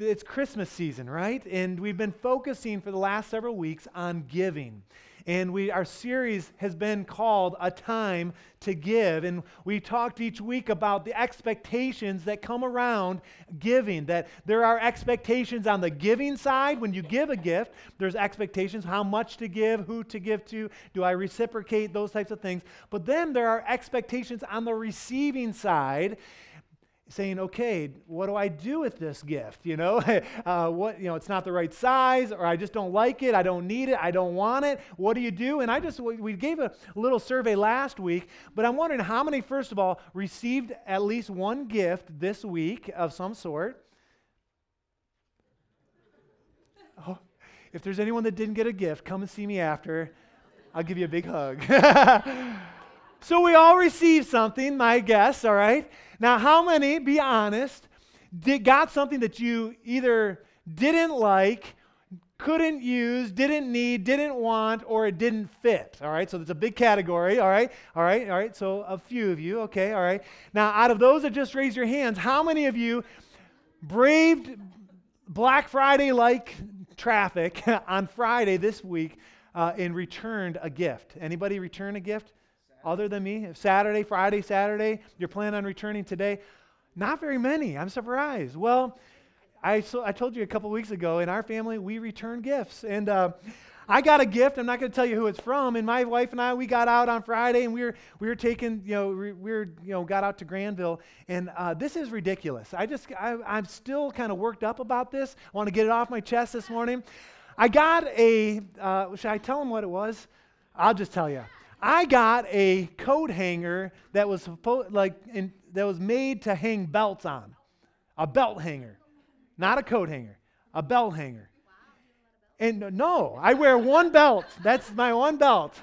it's Christmas season, right? And we've been focusing for the last several weeks on giving. And we, our series has been called A Time to Give. And we talked each week about the expectations that come around giving, that there are expectations on the giving side when you give a gift. There's expectations how much to give, who to give to, do I reciprocate, those types of things. But then there are expectations on the receiving side saying, okay, what do I do with this gift? You know, uh, what, you know, it's not the right size, or I just don't like it, I don't need it, I don't want it. What do you do? And I just, we gave a little survey last week, but I'm wondering how many, first of all, received at least one gift this week of some sort? Oh, if there's anyone that didn't get a gift, come and see me after. I'll give you a big hug. so we all received something, my guess, all right? Now, how many, be honest, did, got something that you either didn't like, couldn't use, didn't need, didn't want, or it didn't fit? All right, so that's a big category. All right, all right, all right. So a few of you, okay, all right. Now, out of those that just raised your hands, how many of you braved Black Friday like traffic on Friday this week uh, and returned a gift? Anybody return a gift? Other than me? Saturday, Friday, Saturday, you're planning on returning today? Not very many. I'm surprised. Well, I, so, I told you a couple weeks ago, in our family, we return gifts. And uh, I got a gift. I'm not going to tell you who it's from. And my wife and I, we got out on Friday, and we were we were taking, you know, we were you know got out to Grandville, and uh, this is ridiculous. I just I, I'm still kind of worked up about this. I want to get it off my chest this morning. I got a. Uh, should I tell them what it was? I'll just tell you. I got a coat hanger that was like in, that was made to hang belts on, a belt hanger, not a coat hanger, a belt hanger. And no, I wear one belt. That's my one belt.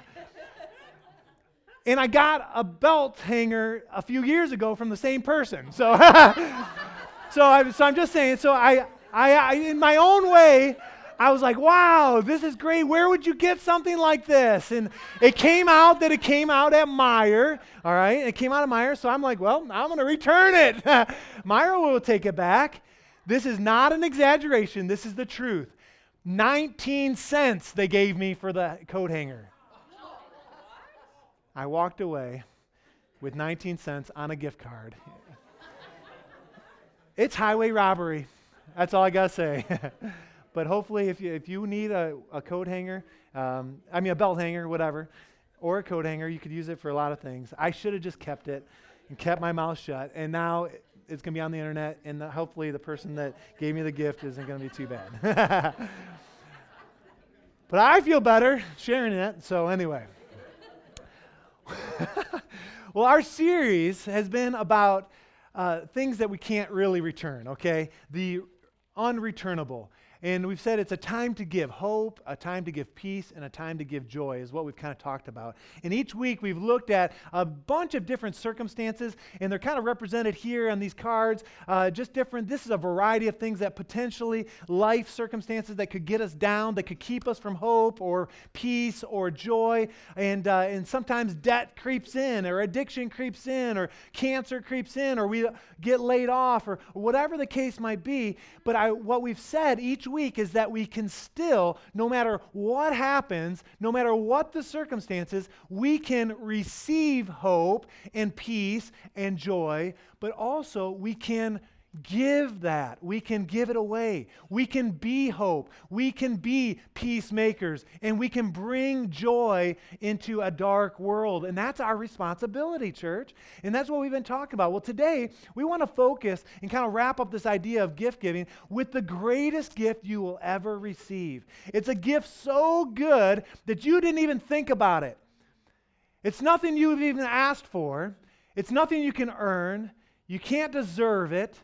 And I got a belt hanger a few years ago from the same person. So, so, I, so I'm just saying. So I, I, I, in my own way, I was like, wow, this is great. Where would you get something like this? And it came out that it came out at Meijer. All right. It came out of Meijer. So I'm like, well, I'm going to return it. Meijer will take it back. This is not an exaggeration. This is the truth. 19 cents they gave me for the coat hanger. I walked away with 19 cents on a gift card. It's highway robbery. That's all I got to say. But hopefully, if you, if you need a, a coat hanger, um, I mean, a belt hanger, whatever, or a coat hanger, you could use it for a lot of things. I should have just kept it and kept my mouth shut. And now it's going to be on the internet, and the, hopefully, the person that gave me the gift isn't going to be too bad. but I feel better sharing it. So, anyway. well, our series has been about uh, things that we can't really return, okay? The unreturnable. And we've said it's a time to give hope, a time to give peace, and a time to give joy, is what we've kind of talked about. And each week we've looked at a bunch of different circumstances, and they're kind of represented here on these cards, uh, just different. This is a variety of things that potentially life circumstances that could get us down, that could keep us from hope or peace or joy. And, uh, and sometimes debt creeps in, or addiction creeps in, or cancer creeps in, or we get laid off, or whatever the case might be. But I, what we've said each week is that we can still, no matter what happens, no matter what the circumstances, we can receive hope and peace and joy, but also we can give that. We can give it away. We can be hope. We can be peacemakers. And we can bring joy into a dark world. And that's our responsibility, church. And that's what we've been talking about. Well, today, we want to focus and kind of wrap up this idea of gift giving with the greatest gift you will ever receive. It's a gift so good that you didn't even think about it. It's nothing you've even asked for, it's nothing you can earn. You can't deserve it.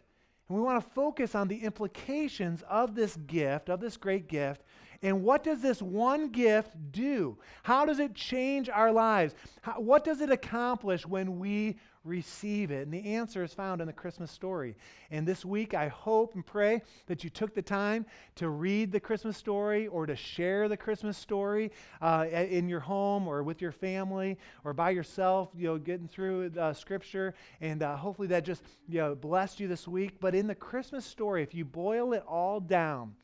And we want to focus on the implications of this gift, of this great gift, and what does this one gift do? How does it change our lives? How, what does it accomplish when we receive it? And the answer is found in the Christmas story. And this week, I hope and pray that you took the time to read the Christmas story or to share the Christmas story uh, in your home or with your family or by yourself, you know, getting through uh, Scripture. And uh, hopefully that just you know, blessed you this week. But in the Christmas story, if you boil it all down,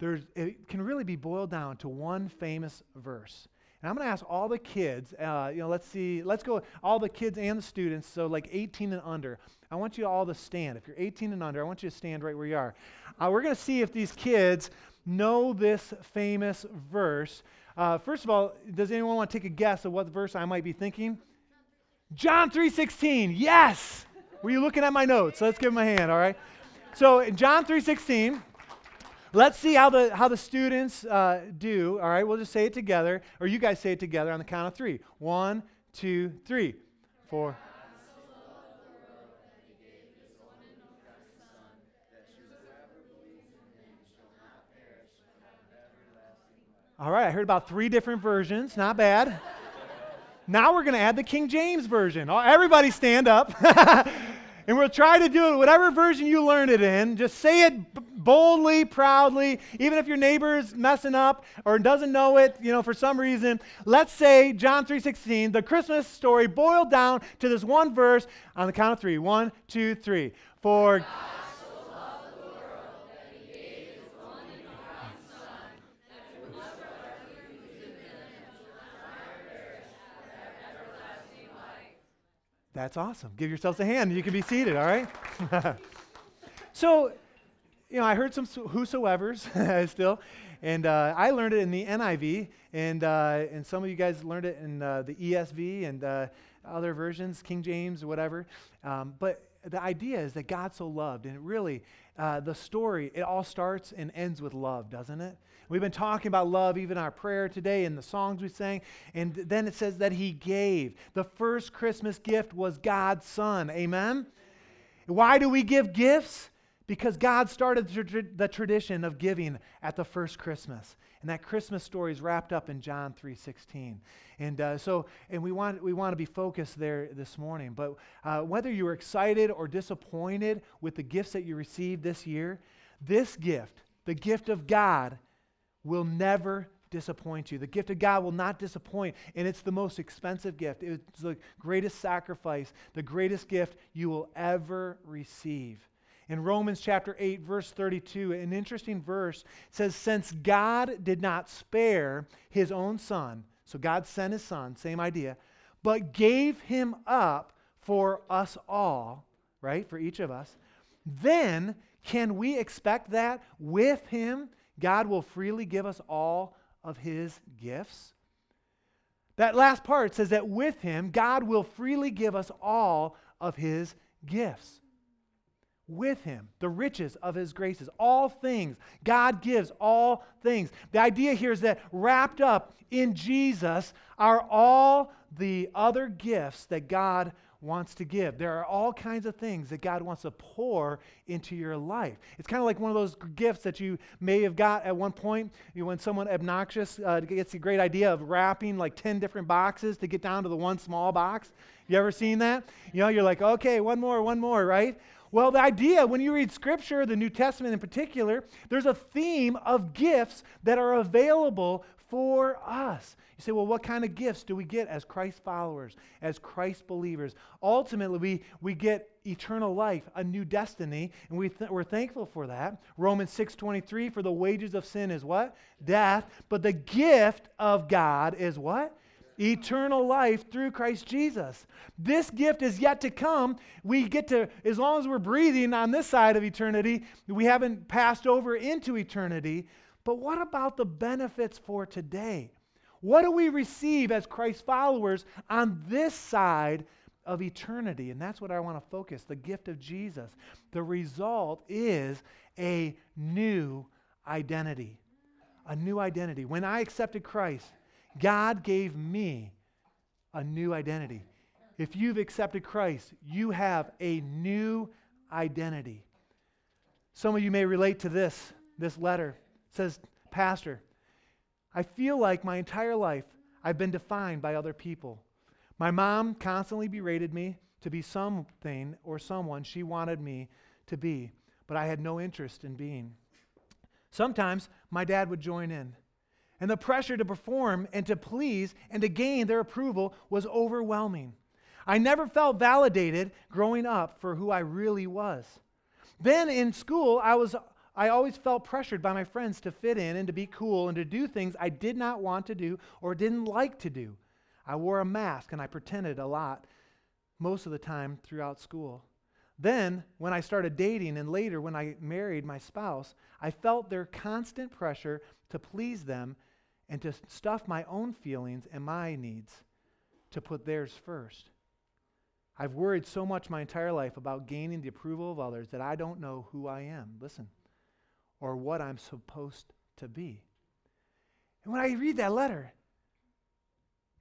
there's, it can really be boiled down to one famous verse. And I'm going to ask all the kids, uh, you know, let's see, let's go, all the kids and the students, so like 18 and under. I want you all to stand. If you're 18 and under, I want you to stand right where you are. Uh, we're going to see if these kids know this famous verse. Uh, first of all, does anyone want to take a guess of what verse I might be thinking? John 3:16. Yes. Were you looking at my notes? Let's give them a hand, all right? So in John 3:16, Let's see how the, how the students uh, do. All right, we'll just say it together, or you guys say it together on the count of three. One, two, three, four. All right, I heard about three different versions. Not bad. now we're going to add the King James version. Everybody stand up. And we'll try to do it, whatever version you learn it in. Just say it boldly, proudly, even if your neighbor's messing up or doesn't know it, you know, for some reason. Let's say John 3.16, the Christmas story boiled down to this one verse on the count of three. One, two, three. For... That's awesome. Give yourselves a hand. You can be seated, all right? so, you know, I heard some whosoever's still, and uh, I learned it in the NIV, and, uh, and some of you guys learned it in uh, the ESV and uh, other versions, King James, whatever. Um, but the idea is that God so loved, and really, uh, the story, it all starts and ends with love, doesn't it? We've been talking about love, even our prayer today and the songs we sang. And then it says that He gave. The first Christmas gift was God's Son. Amen? Why do we give gifts? Because God started the tradition of giving at the first Christmas. And that Christmas story is wrapped up in John 3.16. And uh, so, and we want, we want to be focused there this morning. But uh, whether you were excited or disappointed with the gifts that you received this year, this gift, the gift of God, will never disappoint you. The gift of God will not disappoint, and it's the most expensive gift. It's the greatest sacrifice, the greatest gift you will ever receive. In Romans chapter 8, verse 32, an interesting verse says, Since God did not spare his own son, so God sent his son, same idea, but gave him up for us all, right, for each of us, then can we expect that with him? God will freely give us all of his gifts. That last part says that with him, God will freely give us all of his gifts. With him, the riches of his graces, all things. God gives all things. The idea here is that wrapped up in Jesus are all the other gifts that God wants to give. There are all kinds of things that God wants to pour into your life. It's kind of like one of those gifts that you may have got at one point you know, when someone obnoxious uh, gets the great idea of wrapping like 10 different boxes to get down to the one small box. You ever seen that? You know, you're like, okay, one more, one more, right? Well, the idea, when you read Scripture, the New Testament in particular, there's a theme of gifts that are available for us. You say, well, what kind of gifts do we get as Christ followers, as Christ believers? Ultimately, we, we get eternal life, a new destiny, and we th- we're thankful for that. Romans 6.23, for the wages of sin is what? Death. But the gift of God is what? Eternal life through Christ Jesus. This gift is yet to come. We get to, as long as we're breathing on this side of eternity, we haven't passed over into eternity. But what about the benefits for today? What do we receive as Christ followers on this side of eternity? And that's what I want to focus the gift of Jesus. The result is a new identity. A new identity. When I accepted Christ, God gave me a new identity. If you've accepted Christ, you have a new identity. Some of you may relate to this, this letter. It says, Pastor, I feel like my entire life I've been defined by other people. My mom constantly berated me to be something or someone she wanted me to be, but I had no interest in being. Sometimes my dad would join in, and the pressure to perform and to please and to gain their approval was overwhelming. I never felt validated growing up for who I really was. Then in school, I was I always felt pressured by my friends to fit in and to be cool and to do things I did not want to do or didn't like to do. I wore a mask and I pretended a lot most of the time throughout school. Then, when I started dating and later when I married my spouse, I felt their constant pressure to please them and to stuff my own feelings and my needs to put theirs first. I've worried so much my entire life about gaining the approval of others that I don't know who I am. Listen, or what I'm supposed to be. And when I read that letter,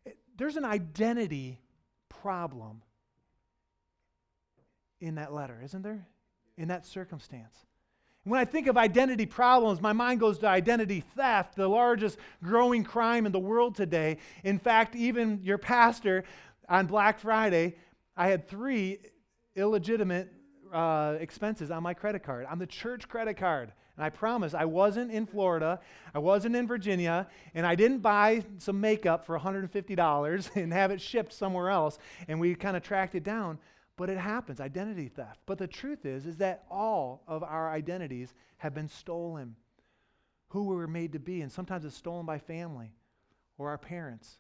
it, there's an identity problem in that letter, isn't there? In that circumstance. When I think of identity problems, my mind goes to identity theft, the largest growing crime in the world today. In fact, even your pastor on Black Friday, I had three illegitimate uh, expenses on my credit card, on the church credit card. And I promise I wasn't in Florida, I wasn't in Virginia, and I didn't buy some makeup for $150 and have it shipped somewhere else. And we kind of tracked it down. But it happens, identity theft. But the truth is, is that all of our identities have been stolen. Who we were made to be. And sometimes it's stolen by family or our parents.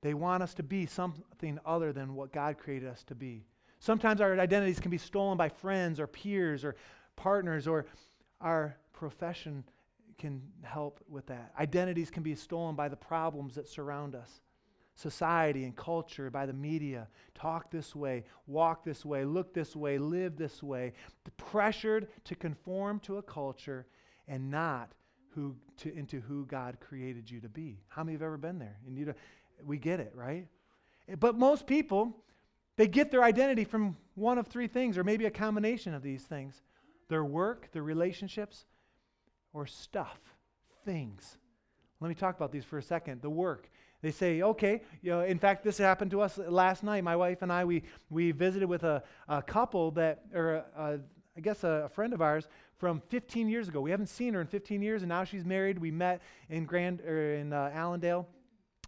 They want us to be something other than what God created us to be. Sometimes our identities can be stolen by friends or peers or partners, or our profession can help with that. Identities can be stolen by the problems that surround us society and culture, by the media. Talk this way, walk this way, look this way, live this way. Pressured to conform to a culture and not who to, into who God created you to be. How many have ever been there? And you we get it, right? Eh, but most people, they get their identity from one of three things, or maybe a combination of these things their work, their relationships, or stuff, things. Let me talk about these for a second. The work. They say, okay, you know, in fact, this happened to us last night. My wife and I, we, we visited with a, a couple that, or a, a, I guess a, a friend of ours from 15 years ago. We haven't seen her in 15 years, and now she's married. We met in Grand, or in uh, Allendale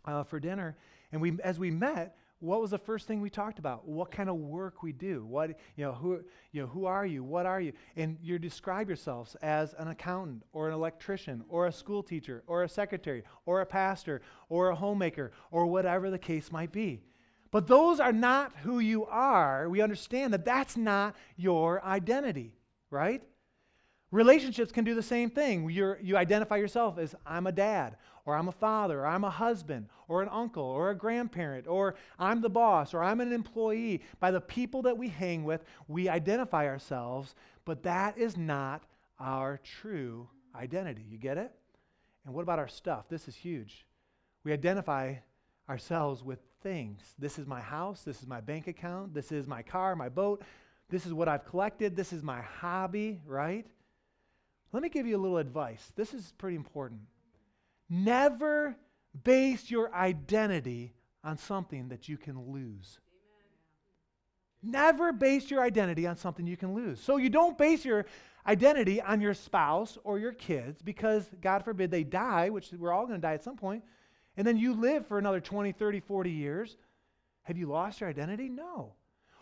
uh, for dinner, and we, as we met, what was the first thing we talked about? What kind of work we do? What you know, who you know, who are you? What are you? And you describe yourselves as an accountant or an electrician or a school teacher or a secretary or a pastor or a homemaker or whatever the case might be. But those are not who you are. We understand that that's not your identity, right? Relationships can do the same thing. You're, you identify yourself as I'm a dad, or I'm a father, or I'm a husband, or an uncle, or a grandparent, or I'm the boss, or I'm an employee. By the people that we hang with, we identify ourselves, but that is not our true identity. You get it? And what about our stuff? This is huge. We identify ourselves with things. This is my house, this is my bank account, this is my car, my boat, this is what I've collected, this is my hobby, right? Let me give you a little advice. This is pretty important. Never base your identity on something that you can lose. Never base your identity on something you can lose. So you don't base your identity on your spouse or your kids because, God forbid, they die, which we're all going to die at some point, and then you live for another 20, 30, 40 years. Have you lost your identity? No.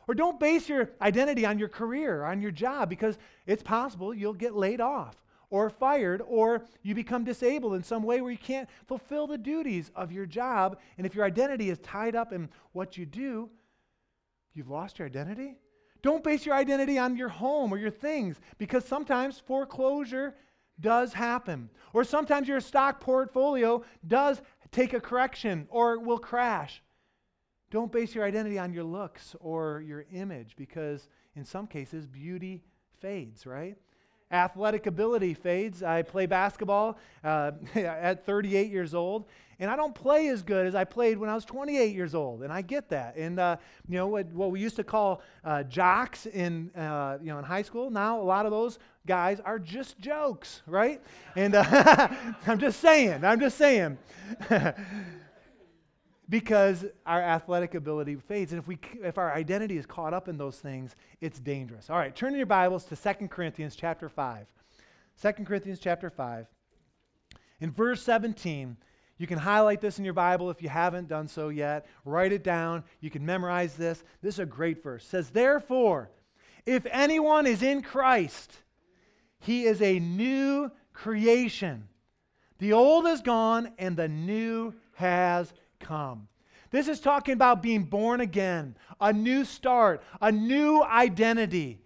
Or don't base your identity on your career, on your job, because it's possible you'll get laid off or fired, or you become disabled in some way where you can't fulfill the duties of your job. And if your identity is tied up in what you do, you've lost your identity. Don't base your identity on your home or your things, because sometimes foreclosure does happen. Or sometimes your stock portfolio does take a correction or will crash. Don't base your identity on your looks or your image because in some cases beauty fades, right? Athletic ability fades. I play basketball uh, at 38 years old, and I don't play as good as I played when I was 28 years old, and I get that. And uh, you know what, what, we used to call uh, jocks in uh, you know in high school. Now a lot of those guys are just jokes, right? And uh, I'm just saying. I'm just saying. because our athletic ability fades. And if, we, if our identity is caught up in those things, it's dangerous. All right, turn in your Bibles to 2 Corinthians chapter 5. 2 Corinthians chapter 5. In verse 17, you can highlight this in your Bible if you haven't done so yet. Write it down. You can memorize this. This is a great verse. It says, Therefore, if anyone is in Christ, he is a new creation. The old is gone and the new has come. This is talking about being born again, a new start, a new identity.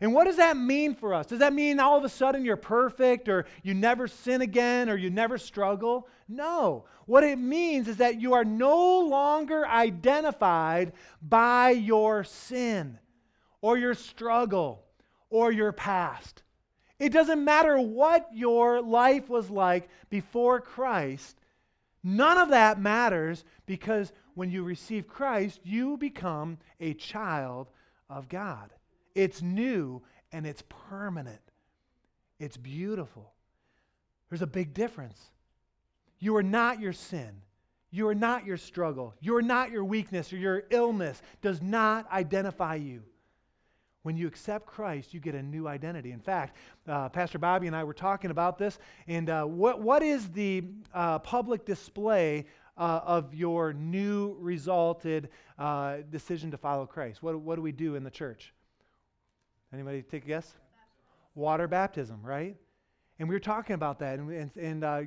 And what does that mean for us? Does that mean all of a sudden you're perfect or you never sin again or you never struggle? No. What it means is that you are no longer identified by your sin or your struggle or your past. It doesn't matter what your life was like before Christ, none of that matters because when you receive Christ, you become a child of God. It's new and it's permanent. It's beautiful. There's a big difference. You are not your sin. You are not your struggle. You are not your weakness or your illness does not identify you. When you accept Christ, you get a new identity. In fact, uh, Pastor Bobby and I were talking about this. And uh, what, what is the uh, public display uh, of your new resulted uh, decision to follow Christ? What, what do we do in the church? Anybody take a guess? Water baptism, right? And we were talking about that and, and, and uh,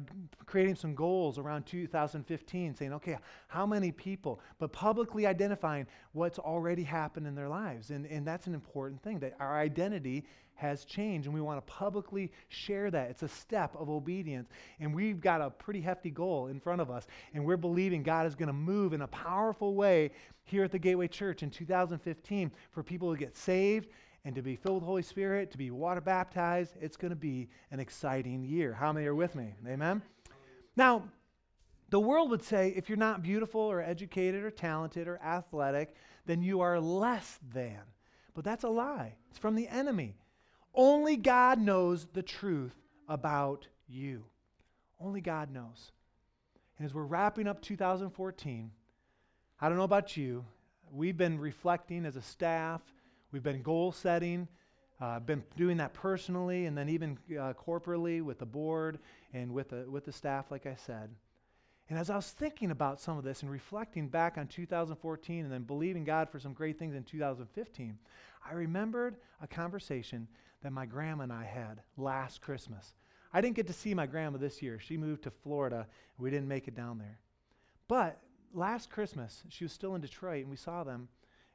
creating some goals around 2015, saying, okay, how many people, but publicly identifying what's already happened in their lives. And, and that's an important thing, that our identity has changed, and we want to publicly share that. It's a step of obedience. And we've got a pretty hefty goal in front of us, and we're believing God is going to move in a powerful way here at the Gateway Church in 2015 for people to get saved and to be filled with the Holy Spirit, to be water baptized. It's going to be an exciting year. How many are with me? Amen? Now, the world would say if you're not beautiful or educated or talented or athletic, then you are less than. But that's a lie. It's from the enemy. Only God knows the truth about you. Only God knows. And as we're wrapping up 2014, I don't know about you, we've been reflecting as a staff We've been goal setting, uh, been doing that personally, and then even uh, corporately with the board and with the, with the staff, like I said. And as I was thinking about some of this and reflecting back on 2014 and then believing God for some great things in 2015, I remembered a conversation that my grandma and I had last Christmas. I didn't get to see my grandma this year. She moved to Florida. We didn't make it down there. But last Christmas, she was still in Detroit, and we saw them. And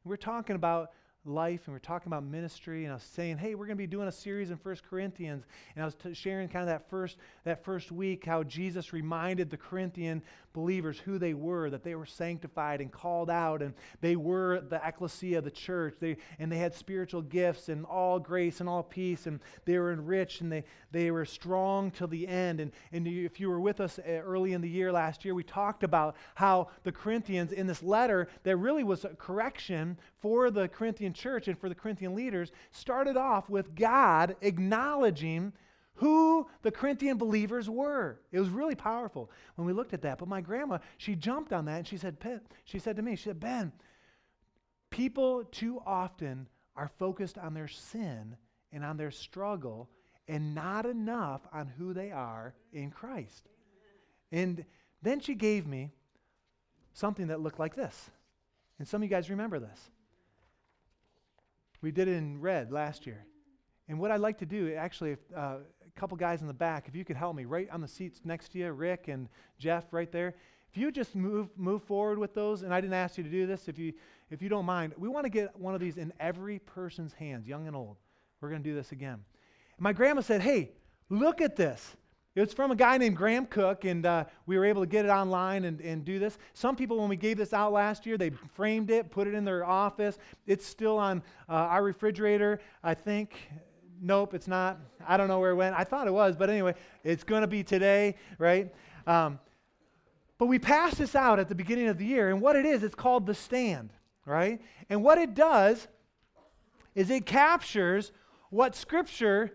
we were talking about life and we're talking about ministry and I was saying, hey, we're going to be doing a series in First Corinthians. And I was t- sharing kind of that first, that first week how Jesus reminded the Corinthian believers who they were, that they were sanctified and called out and they were the ecclesia, the church. They, and they had spiritual gifts and all grace and all peace and they were enriched and they, they were strong till the end. And, and if you were with us uh, early in the year last year, we talked about how the Corinthians in this letter that really was a correction for the Corinthian church and for the Corinthian leaders started off with God acknowledging who the Corinthian believers were. It was really powerful when we looked at that. But my grandma, she jumped on that and she said, she said to me, she said, Ben, people too often are focused on their sin and on their struggle and not enough on who they are in Christ. And then she gave me something that looked like this. And some of you guys remember this. We did it in red last year. And what I'd like to do, actually, uh, a couple guys in the back, if you could help me, right on the seats next to you, Rick and Jeff, right there. If you just move move forward with those, and I didn't ask you to do this, if you if you don't mind, we want to get one of these in every person's hands, young and old. We're going to do this again. My grandma said, "Hey, look at this." It was from a guy named Graham Cooke, and uh, we were able to get it online and, and do this. Some people, when we gave this out last year, they framed it, put it in their office. It's still on uh, our refrigerator, I think. Nope, it's not. I don't know where it went. I thought it was, but anyway, it's going to be today, right? Um, but we passed this out at the beginning of the year, and what it is, it's called the stand, right? And what it does is it captures what Scripture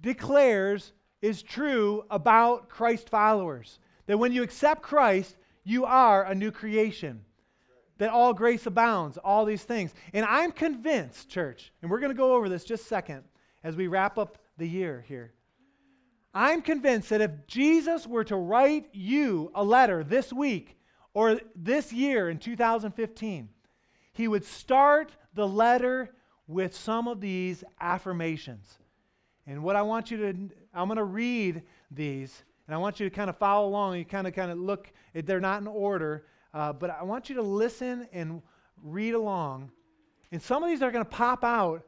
declares is true about Christ followers. That when you accept Christ, You are a new creation. That all grace abounds, all these things. And I'm convinced, church, and we're going to go over this just a second as we wrap up the year here. I'm convinced that if Jesus were to write you a letter this week or this year in 2015, he would start the letter with some of these affirmations. And what I want you to, I'm going to read these, and I want you to kind of follow along. You kind of, kind of look, they're not in order, uh, but I want you to listen and read along. And some of these are going to pop out,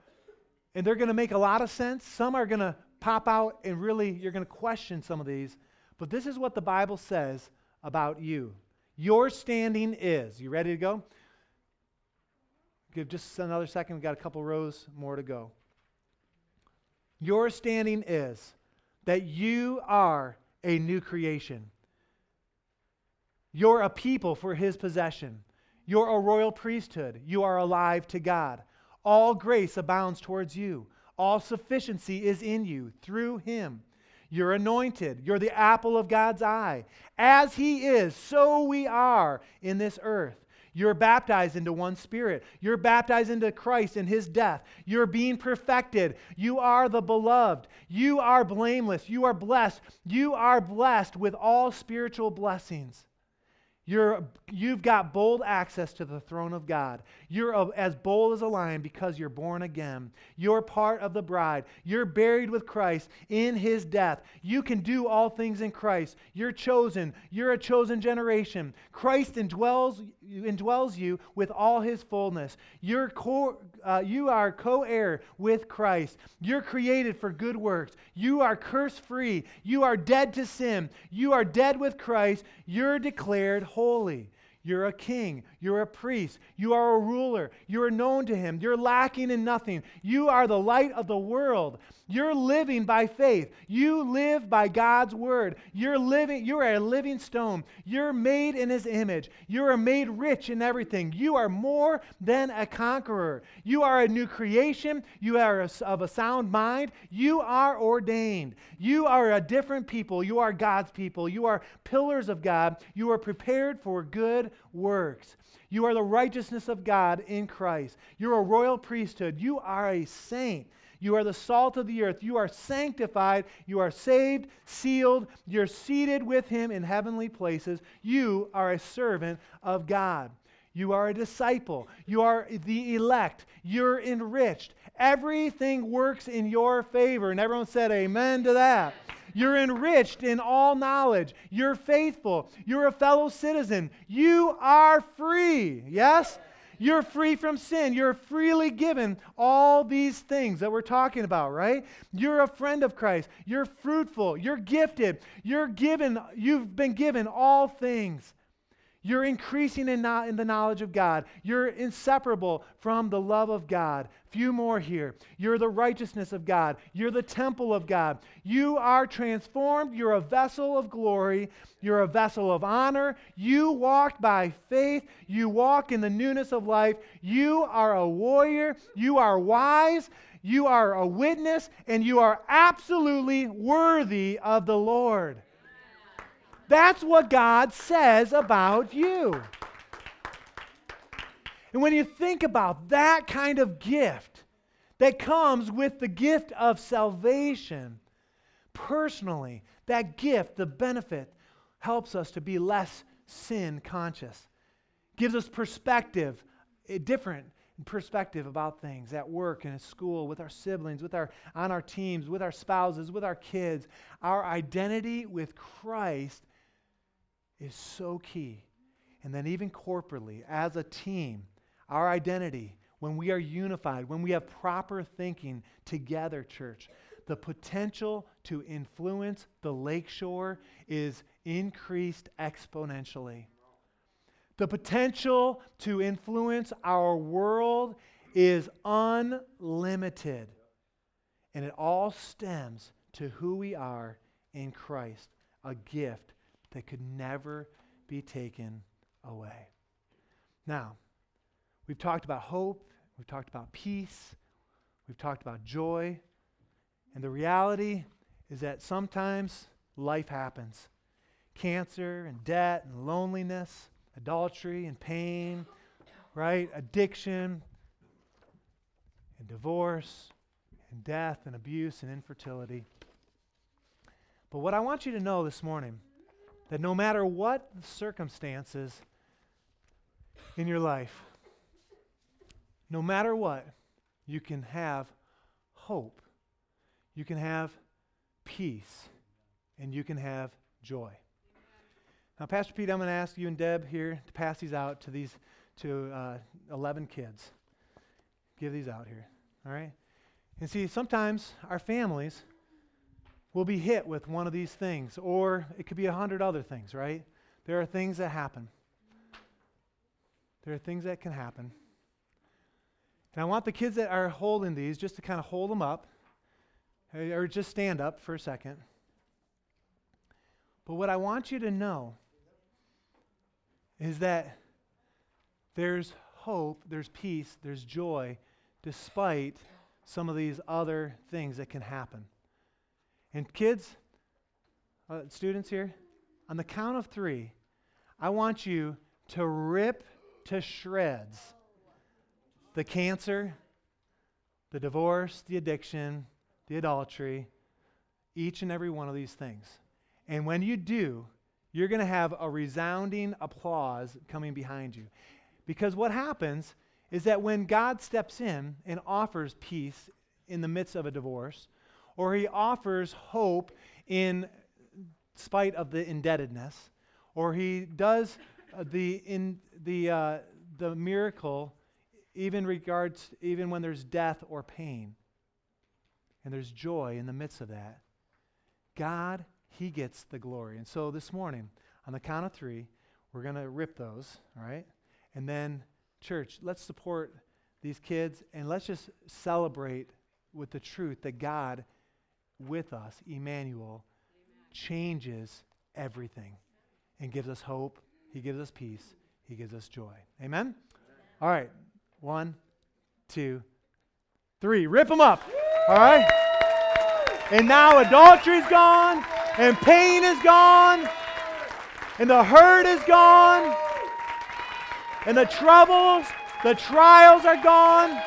and they're going to make a lot of sense. Some are going to pop out, and really, you're going to question some of these. But this is what the Bible says about you. Your standing is. You ready to go? Give just another second. We've got a couple rows more to go. Your standing is that you are a new creation. You're a people for his possession. You're a royal priesthood. You are alive to God. All grace abounds towards you. All sufficiency is in you through him. You're anointed. You're the apple of God's eye. As he is, so we are in this earth. You're baptized into one spirit. You're baptized into Christ and his death. You're being perfected. You are the beloved. You are blameless. You are blessed. You are blessed with all spiritual blessings. You're, you've got bold access to the throne of God. You're a, as bold as a lion because you're born again. You're part of the bride. You're buried with Christ in his death. You can do all things in Christ. You're chosen. You're a chosen generation. Christ indwells, indwells you with all his fullness. You're co, uh, you are co heir with Christ. You're created for good works. You are curse free. You are dead to sin. You are dead with Christ. You're declared holy. You're a king. You're a priest. You are a ruler. You are known to him. You're lacking in nothing. You are the light of the world. You're living by faith. You live by God's word. You're living, you are a living stone. You're made in his image. You are made rich in everything. You are more than a conqueror. You are a new creation. You are a, of a sound mind. You are ordained. You are a different people. You are God's people. You are pillars of God. You are prepared for good works. You are the righteousness of God in Christ. You're a royal priesthood. You are a saint. You are the salt of the earth. You are sanctified. You are saved, sealed. You're seated with him in heavenly places. You are a servant of God. You are a disciple. You are the elect. You're enriched. Everything works in your favor. And everyone said, Amen to that. You're enriched in all knowledge. You're faithful. You're a fellow citizen. You are free. Yes? You're free from sin. You're freely given all these things that we're talking about, right? You're a friend of Christ. You're fruitful. You're gifted. You're given, you've been given all things. You're increasing in, no, in, the knowledge of God. You're inseparable from the love of God. Few more here. You're the righteousness of God. You're the temple of God. You are transformed. You're a vessel of glory. You're a vessel of honor. You walk by faith. You walk in the newness of life. You are a warrior. You are wise. You are a witness. And you are absolutely worthy of the Lord. That's what God says about you. And when you think about that kind of gift that comes with the gift of salvation, personally, that gift, the benefit, helps us to be less sin conscious, gives us perspective, a different perspective about things at work and at school, with our siblings, with our, on our teams, with our spouses, with our kids. Our identity with Christ is so key. And then, even corporately, as a team, our identity, when we are unified, when we have proper thinking together, church, the potential to influence the lakeshore is increased exponentially. The potential to influence our world is unlimited. And it all stems to who we are in Christ, a gift that could never be taken away. Now, we've talked about hope, we've talked about peace, we've talked about joy, and the reality is that sometimes life happens. cancer and debt and loneliness, adultery and pain, right? Addiction and divorce and death and abuse and infertility. But what I want you to know this morning that no matter what circumstances in your life, no matter what, you can have hope, you can have peace, and you can have joy. Now, Pastor Pete, I'm going to ask you and Deb here to pass these out to these to uh, 11 kids. Give these out here, all right? And see, sometimes our families will be hit with one of these things, or it could be a hundred other things, right? There are things that happen. There are things that can happen. And I want the kids that are holding these just to kind of hold them up, eh, or just stand up for a second. But what I want you to know is that there's hope, there's peace, there's joy, despite some of these other things that can happen. And kids, uh, students here, on the count of three, I want you to rip to shreds the cancer, the divorce, the addiction, the adultery, each and every one of these things. And when you do, you're going to have a resounding applause coming behind you. Because what happens is that when God steps in and offers peace in the midst of a divorce, or he offers hope in spite of the indebtedness, or he does uh, the, in, the, uh, the miracle even regards even when there's death or pain. And there's joy in the midst of that. God he gets the glory. And so this morning on the count of three we're going to rip those all right? And then church let's support these kids and let's just celebrate with the truth that god with us, Emmanuel, Amen. changes everything and gives us hope. He gives us peace. He gives us joy. Amen? Amen. All right. One, two, three. Rip them up. All right? And now adultery's gone, and pain is gone, and the hurt is gone, and the troubles, the trials are gone.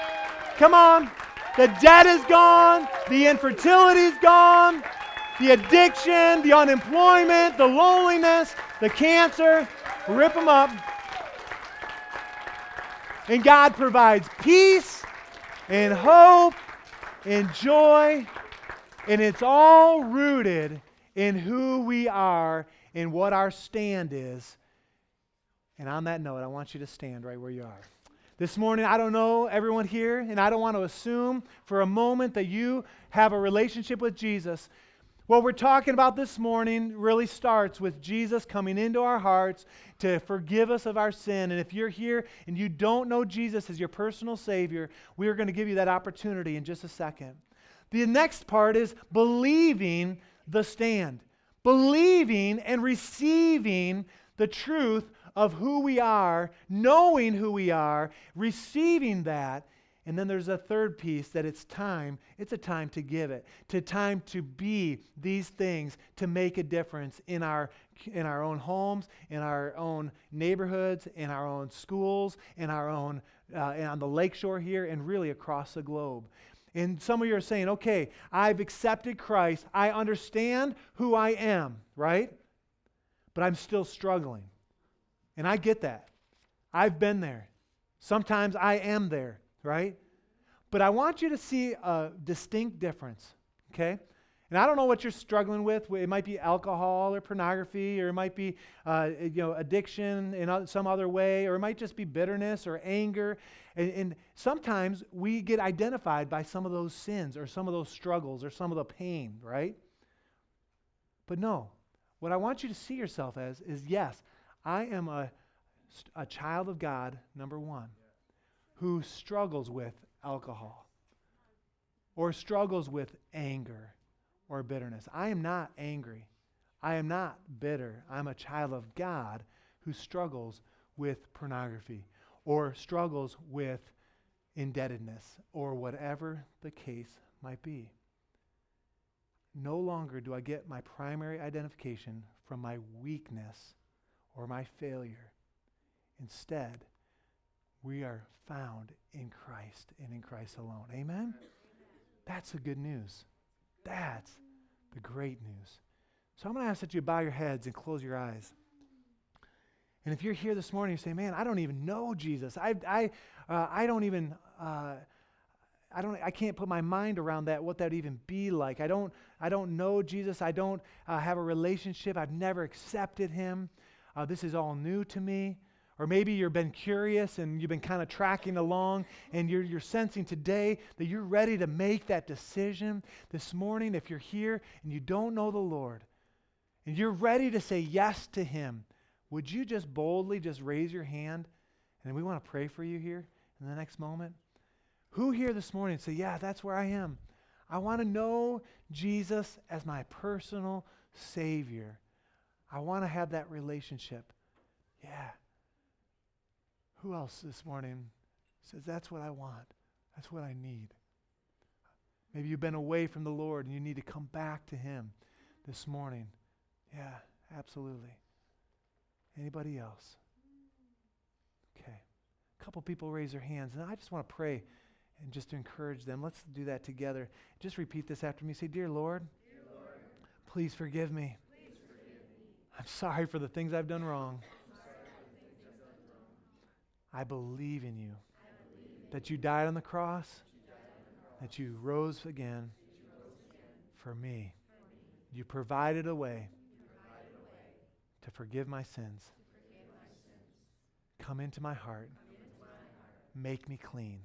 Come on. The debt is gone. The infertility is gone. The addiction, the unemployment, the loneliness, the cancer. Rip them up. And God provides peace and hope and joy. And it's all rooted in who we are and what our stand is. And on that note, I want you to stand right where you are. This morning, I don't know everyone here, and I don't want to assume for a moment that you have a relationship with Jesus. What we're talking about this morning really starts with Jesus coming into our hearts to forgive us of our sin. And if you're here and you don't know Jesus as your personal Savior, we are going to give you that opportunity in just a second. The next part is believing the stand, believing and receiving the truth of who we are, knowing who we are, receiving that. And then there's a third piece that it's time, it's a time to give it, to time to be these things to make a difference in our in our own homes, in our own neighborhoods, in our own schools, in our own uh, on the lakeshore here, and really across the globe. And some of you are saying, okay, I've accepted Christ. I understand who I am, right? But I'm still struggling. And I get that. I've been there. Sometimes I am there, right? But I want you to see a distinct difference, okay? And I don't know what you're struggling with. It might be alcohol or pornography, or it might be uh, you know addiction in some other way, or it might just be bitterness or anger. And, and sometimes we get identified by some of those sins, or some of those struggles, or some of the pain, right? But no, what I want you to see yourself as is yes, I am a, a child of God, number one, who struggles with alcohol or struggles with anger or bitterness. I am not angry. I am not bitter. I'm a child of God who struggles with pornography or struggles with indebtedness or whatever the case might be. no longer do I get my primary identification from my weakness or my failure. Instead, we are found in Christ and in Christ alone. Amen? That's the good news. That's the great news. So I'm going to ask that you bow your heads and close your eyes. And if you're here this morning, you say, "Man, I don't even know Jesus. I, I, uh, I don't even, uh, I don't, I can't put my mind around that. What that would even be like? I don't, I don't know Jesus. I don't uh, have a relationship. I've never accepted Him. Uh, this is all new to me." Or maybe you've been curious and you've been kind of tracking along and you're, you're sensing today that you're ready to make that decision. This morning, if you're here and you don't know the Lord and you're ready to say yes to Him, would you just boldly just raise your hand? And we want to pray for you here in the next moment. Who here this morning say, Yeah, that's where I am? I want to know Jesus as my personal Savior. I want to have that relationship. Yeah. Who else this morning says, That's what I want? That's what I need? Maybe you've been away from the Lord and you need to come back to Him this morning. Yeah, absolutely. Anybody else? Okay. A couple people raise their hands, and I just want to pray and just to encourage them. Let's do that together. Just repeat this after me. Say, Dear Lord, Dear Lord please forgive me. I'm sorry for the things I've done wrong. I believe in you, that you died on the cross, that you rose again for me. You provided a way to forgive my sins. Come into my heart. Make me clean.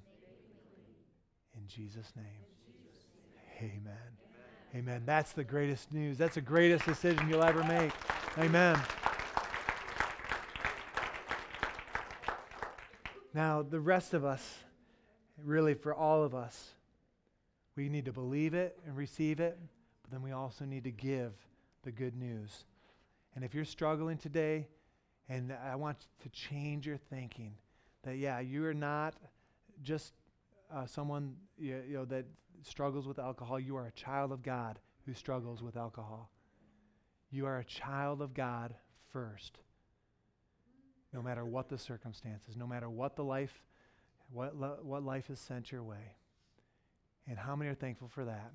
In Jesus' name. Amen. Amen. That's the greatest news. That's the greatest decision you'll ever make. Amen. Now, the rest of us, really for all of us, we need to believe it and receive it, but then we also need to give the good news. And if you're struggling today, and I want to change your thinking, that yeah, you are not just uh, someone you, you know that struggles with alcohol. You are a child of God who struggles with alcohol. You are a child of God first. No matter what the circumstances, no matter what the life, what, lo- what life has sent your way. And how many are thankful for that?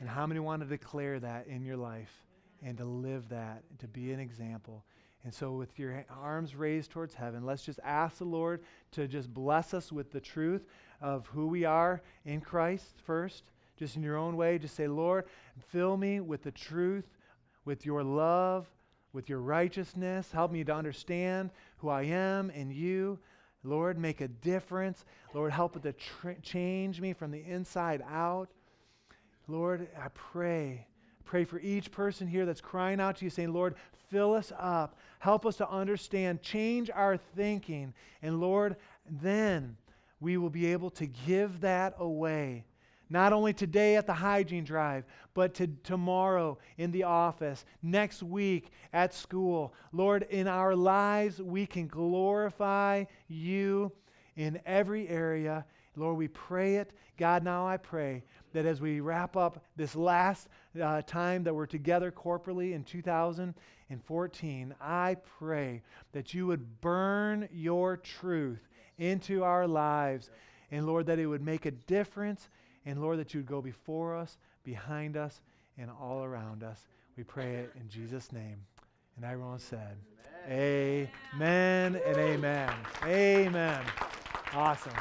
And how many want to declare that in your life and to live that, and to be an example? And so, with your arms raised towards heaven, let's just ask the Lord to just bless us with the truth of who we are in Christ first. Just in your own way, just say, Lord, fill me with the truth, with your love, with your righteousness. Help me to understand who I am in you. Lord, make a difference. Lord, help it to tr- change me from the inside out. Lord, I pray. Pray for each person here that's crying out to you, saying, Lord, fill us up. Help us to understand. Change our thinking. And Lord, then we will be able to give that away. Not only today at the hygiene drive, but to tomorrow in the office, next week at school. Lord, in our lives, we can glorify you in every area. Lord, we pray it. God, now I pray that as we wrap up this last uh, time that we're together corporately in 2014, I pray that you would burn your truth into our lives. And Lord, that it would make a difference. And Lord, that you would go before us, behind us, and all around us. We pray it in Jesus' name. And everyone said, Amen, amen and amen. Amen. Awesome.